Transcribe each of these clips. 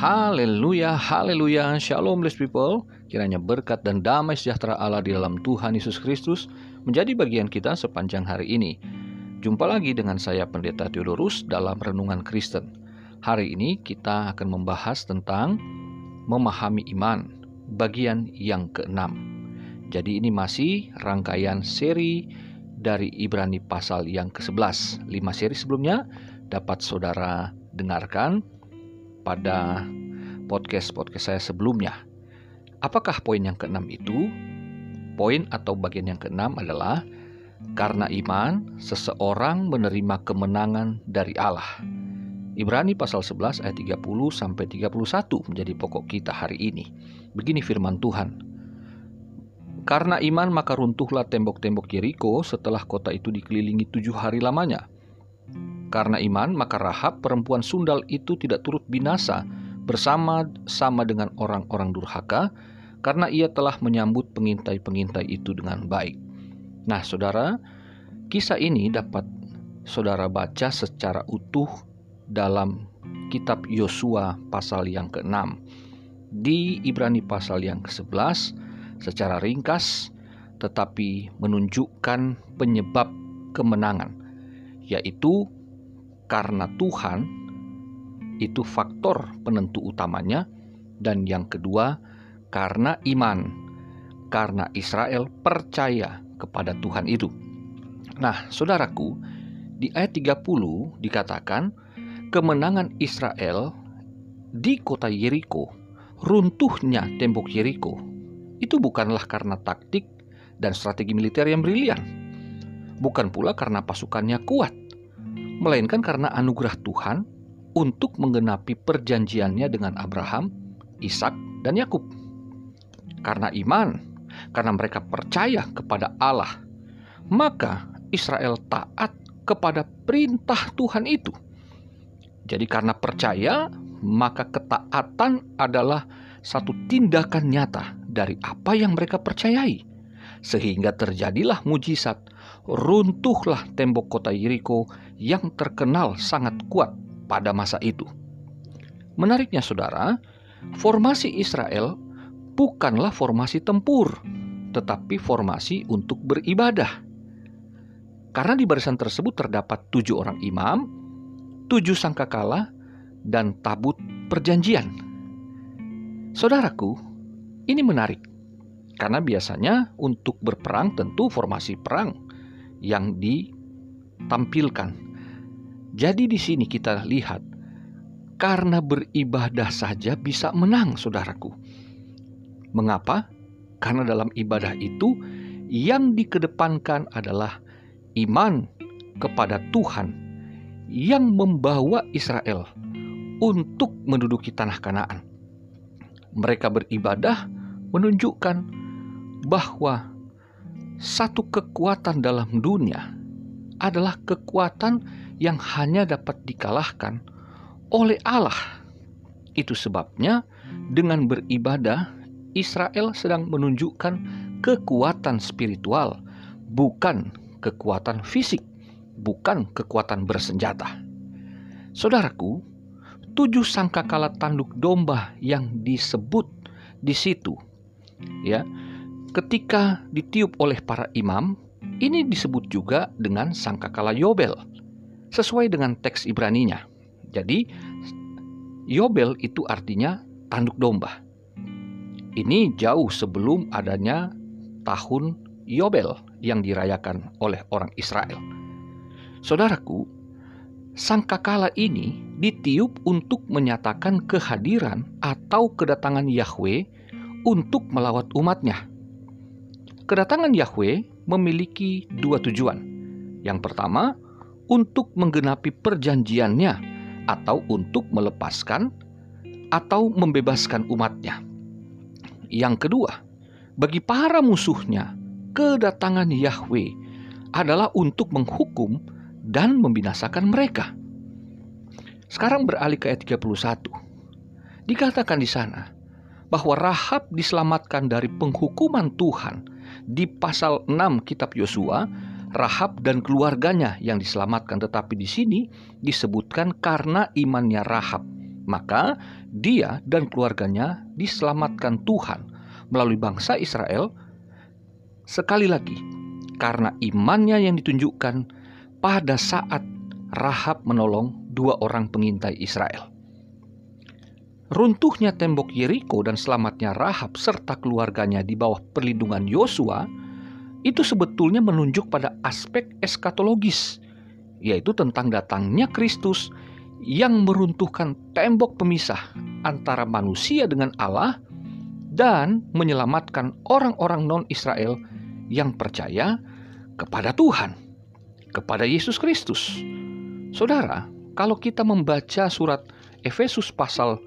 Haleluya, haleluya, shalom blessed people. Kiranya berkat dan damai sejahtera Allah di dalam Tuhan Yesus Kristus menjadi bagian kita sepanjang hari ini. Jumpa lagi dengan saya Pendeta Theodorus dalam Renungan Kristen. Hari ini kita akan membahas tentang memahami iman, bagian yang keenam. Jadi ini masih rangkaian seri dari Ibrani pasal yang ke-11. Lima seri sebelumnya dapat saudara dengarkan pada podcast-podcast saya sebelumnya. Apakah poin yang keenam itu? Poin atau bagian yang keenam adalah karena iman seseorang menerima kemenangan dari Allah. Ibrani pasal 11 ayat 30 sampai 31 menjadi pokok kita hari ini. Begini firman Tuhan. Karena iman maka runtuhlah tembok-tembok Yeriko setelah kota itu dikelilingi tujuh hari lamanya. Karena iman, maka Rahab perempuan sundal itu tidak turut binasa bersama-sama dengan orang-orang durhaka, karena ia telah menyambut pengintai-pengintai itu dengan baik. Nah, saudara, kisah ini dapat saudara baca secara utuh dalam kitab Yosua pasal yang ke-6. Di Ibrani pasal yang ke-11 secara ringkas tetapi menunjukkan penyebab kemenangan yaitu karena Tuhan itu faktor penentu utamanya dan yang kedua karena iman karena Israel percaya kepada Tuhan itu. Nah, saudaraku, di ayat 30 dikatakan kemenangan Israel di kota Yeriko, runtuhnya tembok Yeriko. Itu bukanlah karena taktik dan strategi militer yang brilian. Bukan pula karena pasukannya kuat melainkan karena anugerah Tuhan untuk menggenapi perjanjiannya dengan Abraham, Ishak, dan Yakub. Karena iman, karena mereka percaya kepada Allah, maka Israel taat kepada perintah Tuhan itu. Jadi karena percaya, maka ketaatan adalah satu tindakan nyata dari apa yang mereka percayai. Sehingga terjadilah mujizat, runtuhlah tembok kota Yeriko yang terkenal sangat kuat pada masa itu. Menariknya saudara, formasi Israel bukanlah formasi tempur, tetapi formasi untuk beribadah. Karena di barisan tersebut terdapat tujuh orang imam, tujuh sangkakala, dan tabut perjanjian. Saudaraku, ini menarik karena biasanya untuk berperang tentu formasi perang yang ditampilkan jadi di sini kita lihat karena beribadah saja bisa menang, saudaraku. Mengapa? Karena dalam ibadah itu yang dikedepankan adalah iman kepada Tuhan yang membawa Israel untuk menduduki tanah Kanaan. Mereka beribadah menunjukkan bahwa satu kekuatan dalam dunia adalah kekuatan yang hanya dapat dikalahkan oleh Allah. Itu sebabnya dengan beribadah Israel sedang menunjukkan kekuatan spiritual, bukan kekuatan fisik, bukan kekuatan bersenjata. Saudaraku, tujuh sangkakala tanduk domba yang disebut di situ, ya, ketika ditiup oleh para imam, ini disebut juga dengan sangkakala Yobel sesuai dengan teks Ibraninya. Jadi Yobel itu artinya tanduk domba. Ini jauh sebelum adanya tahun Yobel yang dirayakan oleh orang Israel. Saudaraku, sangkakala ini ditiup untuk menyatakan kehadiran atau kedatangan Yahweh untuk melawat umatnya. Kedatangan Yahweh memiliki dua tujuan. Yang pertama, untuk menggenapi perjanjiannya atau untuk melepaskan atau membebaskan umatnya. Yang kedua, bagi para musuhnya, kedatangan Yahweh adalah untuk menghukum dan membinasakan mereka. Sekarang beralih ke ayat 31. Dikatakan di sana bahwa Rahab diselamatkan dari penghukuman Tuhan di pasal 6 kitab Yosua Rahab dan keluarganya yang diselamatkan, tetapi di sini disebutkan karena imannya Rahab, maka dia dan keluarganya diselamatkan Tuhan melalui bangsa Israel sekali lagi karena imannya yang ditunjukkan pada saat Rahab menolong dua orang pengintai Israel. Runtuhnya tembok Yeriko dan selamatnya Rahab serta keluarganya di bawah perlindungan Yosua itu sebetulnya menunjuk pada aspek eskatologis, yaitu tentang datangnya Kristus yang meruntuhkan tembok pemisah antara manusia dengan Allah dan menyelamatkan orang-orang non-Israel yang percaya kepada Tuhan, kepada Yesus Kristus. Saudara, kalau kita membaca surat Efesus pasal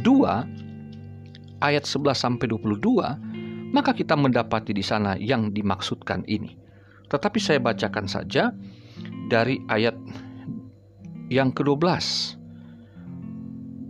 2 ayat 11 sampai 22, maka kita mendapati di sana yang dimaksudkan ini. Tetapi saya bacakan saja dari ayat yang ke-12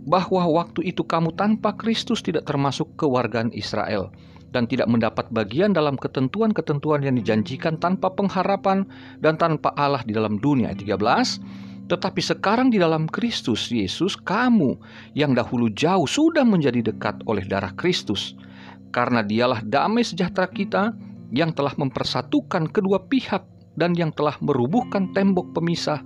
bahwa waktu itu kamu tanpa Kristus tidak termasuk kewargaan Israel dan tidak mendapat bagian dalam ketentuan-ketentuan yang dijanjikan tanpa pengharapan dan tanpa Allah di dalam dunia. 13 tetapi sekarang di dalam Kristus Yesus, kamu yang dahulu jauh sudah menjadi dekat oleh darah Kristus, karena Dialah damai sejahtera kita yang telah mempersatukan kedua pihak dan yang telah merubuhkan tembok pemisah,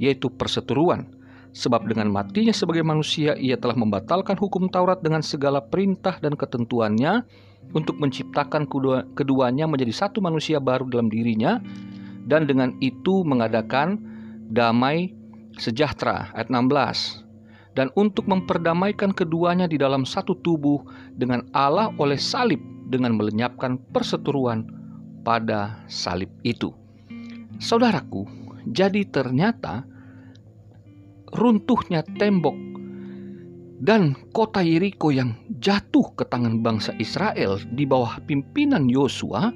yaitu perseteruan. Sebab dengan matinya sebagai manusia, ia telah membatalkan hukum Taurat dengan segala perintah dan ketentuannya untuk menciptakan kedua, keduanya menjadi satu manusia baru dalam dirinya, dan dengan itu mengadakan damai sejahtera ayat 16 dan untuk memperdamaikan keduanya di dalam satu tubuh dengan Allah oleh salib dengan melenyapkan perseteruan pada salib itu. Saudaraku, jadi ternyata runtuhnya tembok dan kota Yeriko yang jatuh ke tangan bangsa Israel di bawah pimpinan Yosua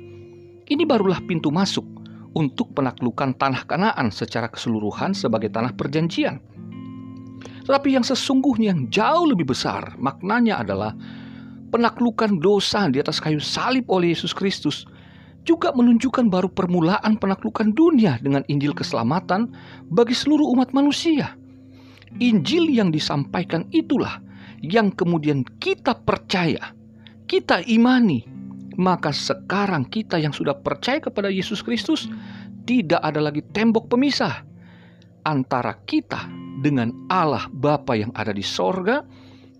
ini barulah pintu masuk untuk penaklukan tanah Kanaan secara keseluruhan sebagai tanah perjanjian. Tetapi yang sesungguhnya yang jauh lebih besar maknanya adalah penaklukan dosa di atas kayu salib oleh Yesus Kristus juga menunjukkan baru permulaan penaklukan dunia dengan Injil keselamatan bagi seluruh umat manusia. Injil yang disampaikan itulah yang kemudian kita percaya, kita imani, maka sekarang kita yang sudah percaya kepada Yesus Kristus tidak ada lagi tembok pemisah antara kita dengan Allah Bapa yang ada di sorga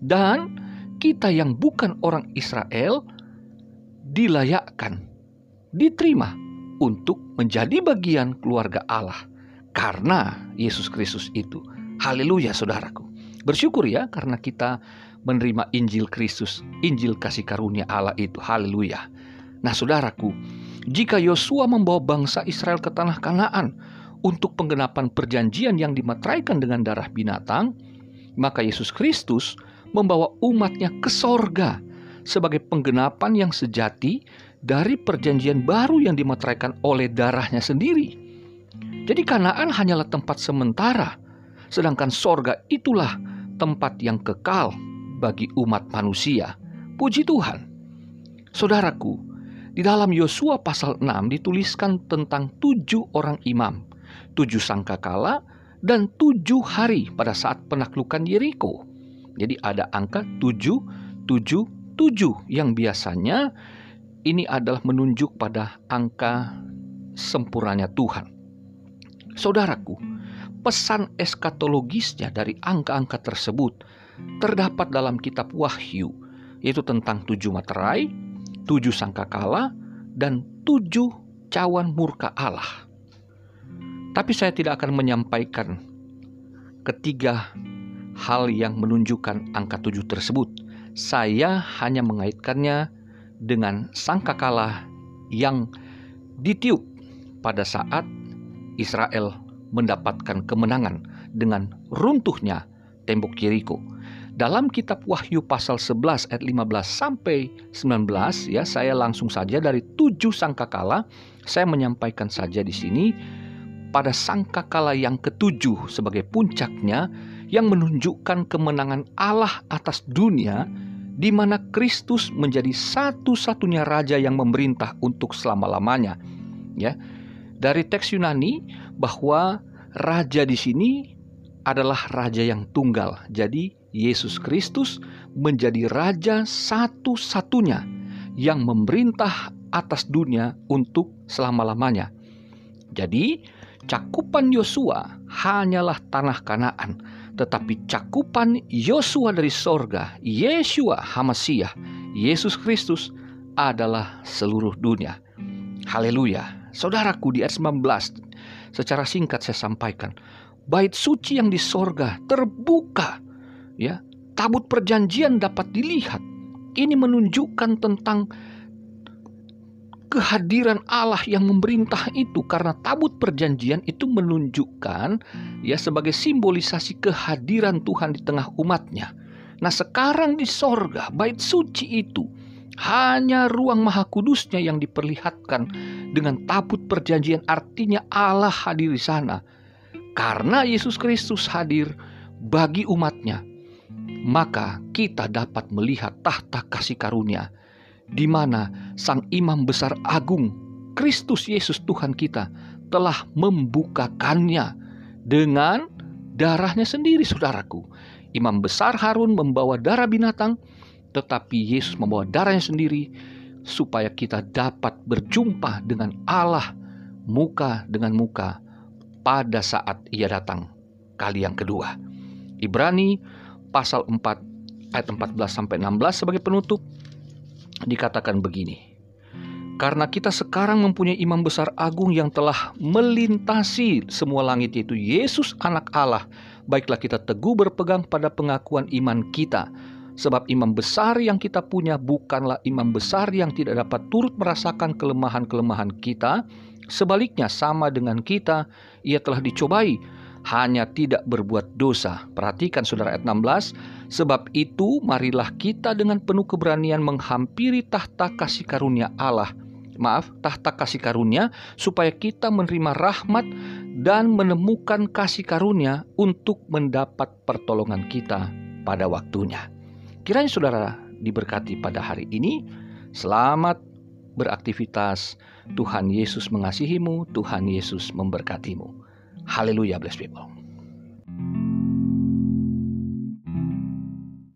dan kita yang bukan orang Israel dilayakkan, diterima untuk menjadi bagian keluarga Allah karena Yesus Kristus itu. Haleluya saudaraku. Bersyukur ya karena kita menerima Injil Kristus, Injil kasih karunia Allah itu. Haleluya. Nah, saudaraku, jika Yosua membawa bangsa Israel ke tanah Kanaan untuk penggenapan perjanjian yang dimeteraikan dengan darah binatang, maka Yesus Kristus membawa umatnya ke sorga sebagai penggenapan yang sejati dari perjanjian baru yang dimeteraikan oleh darahnya sendiri. Jadi Kanaan hanyalah tempat sementara, sedangkan sorga itulah tempat yang kekal bagi umat manusia. Puji Tuhan. Saudaraku, di dalam Yosua pasal 6 dituliskan tentang tujuh orang imam, tujuh sangkakala, dan tujuh hari pada saat penaklukan Yeriko. Jadi ada angka tujuh, tujuh, tujuh yang biasanya ini adalah menunjuk pada angka sempurnanya Tuhan. Saudaraku, pesan eskatologisnya dari angka-angka tersebut terdapat dalam kitab Wahyu, yaitu tentang tujuh materai, tujuh sangkakala, dan tujuh cawan murka Allah. Tapi saya tidak akan menyampaikan ketiga hal yang menunjukkan angka tujuh tersebut. Saya hanya mengaitkannya dengan sangkakala yang ditiup pada saat Israel mendapatkan kemenangan dengan runtuhnya tembok Yeriko dalam kitab Wahyu pasal 11 ayat 15 sampai 19 ya saya langsung saja dari tujuh sangkakala saya menyampaikan saja di sini pada sangkakala yang ketujuh sebagai puncaknya yang menunjukkan kemenangan Allah atas dunia di mana Kristus menjadi satu-satunya raja yang memerintah untuk selama-lamanya ya dari teks Yunani bahwa raja di sini adalah raja yang tunggal jadi Yesus Kristus menjadi raja satu-satunya yang memerintah atas dunia untuk selama-lamanya. Jadi, cakupan Yosua hanyalah tanah Kanaan, tetapi cakupan Yosua dari sorga, Yesua Hamasiah, Yesus Kristus adalah seluruh dunia. Haleluya. Saudaraku di ayat 19, secara singkat saya sampaikan, bait suci yang di sorga terbuka, ya, tabut perjanjian dapat dilihat. Ini menunjukkan tentang kehadiran Allah yang memerintah itu karena tabut perjanjian itu menunjukkan ya sebagai simbolisasi kehadiran Tuhan di tengah umatnya. Nah sekarang di sorga bait suci itu hanya ruang maha kudusnya yang diperlihatkan dengan tabut perjanjian artinya Allah hadir di sana. Karena Yesus Kristus hadir bagi umatnya, maka kita dapat melihat tahta kasih karunia di mana Sang Imam Besar Agung Kristus Yesus Tuhan kita telah membukakannya dengan darahnya sendiri saudaraku. Imam besar Harun membawa darah binatang, tetapi Yesus membawa darahnya sendiri supaya kita dapat berjumpa dengan Allah muka dengan muka pada saat ia datang kali yang kedua. Ibrani pasal 4 ayat 14 sampai 16 sebagai penutup dikatakan begini. Karena kita sekarang mempunyai imam besar agung yang telah melintasi semua langit yaitu Yesus anak Allah. Baiklah kita teguh berpegang pada pengakuan iman kita. Sebab imam besar yang kita punya bukanlah imam besar yang tidak dapat turut merasakan kelemahan-kelemahan kita. Sebaliknya sama dengan kita, ia telah dicobai, hanya tidak berbuat dosa. Perhatikan saudara ayat 16, Sebab itu, marilah kita dengan penuh keberanian menghampiri tahta kasih karunia Allah. Maaf, tahta kasih karunia, supaya kita menerima rahmat dan menemukan kasih karunia untuk mendapat pertolongan kita pada waktunya. Kiranya saudara diberkati pada hari ini. Selamat beraktivitas. Tuhan Yesus mengasihimu, Tuhan Yesus memberkatimu. Haleluya, bless people.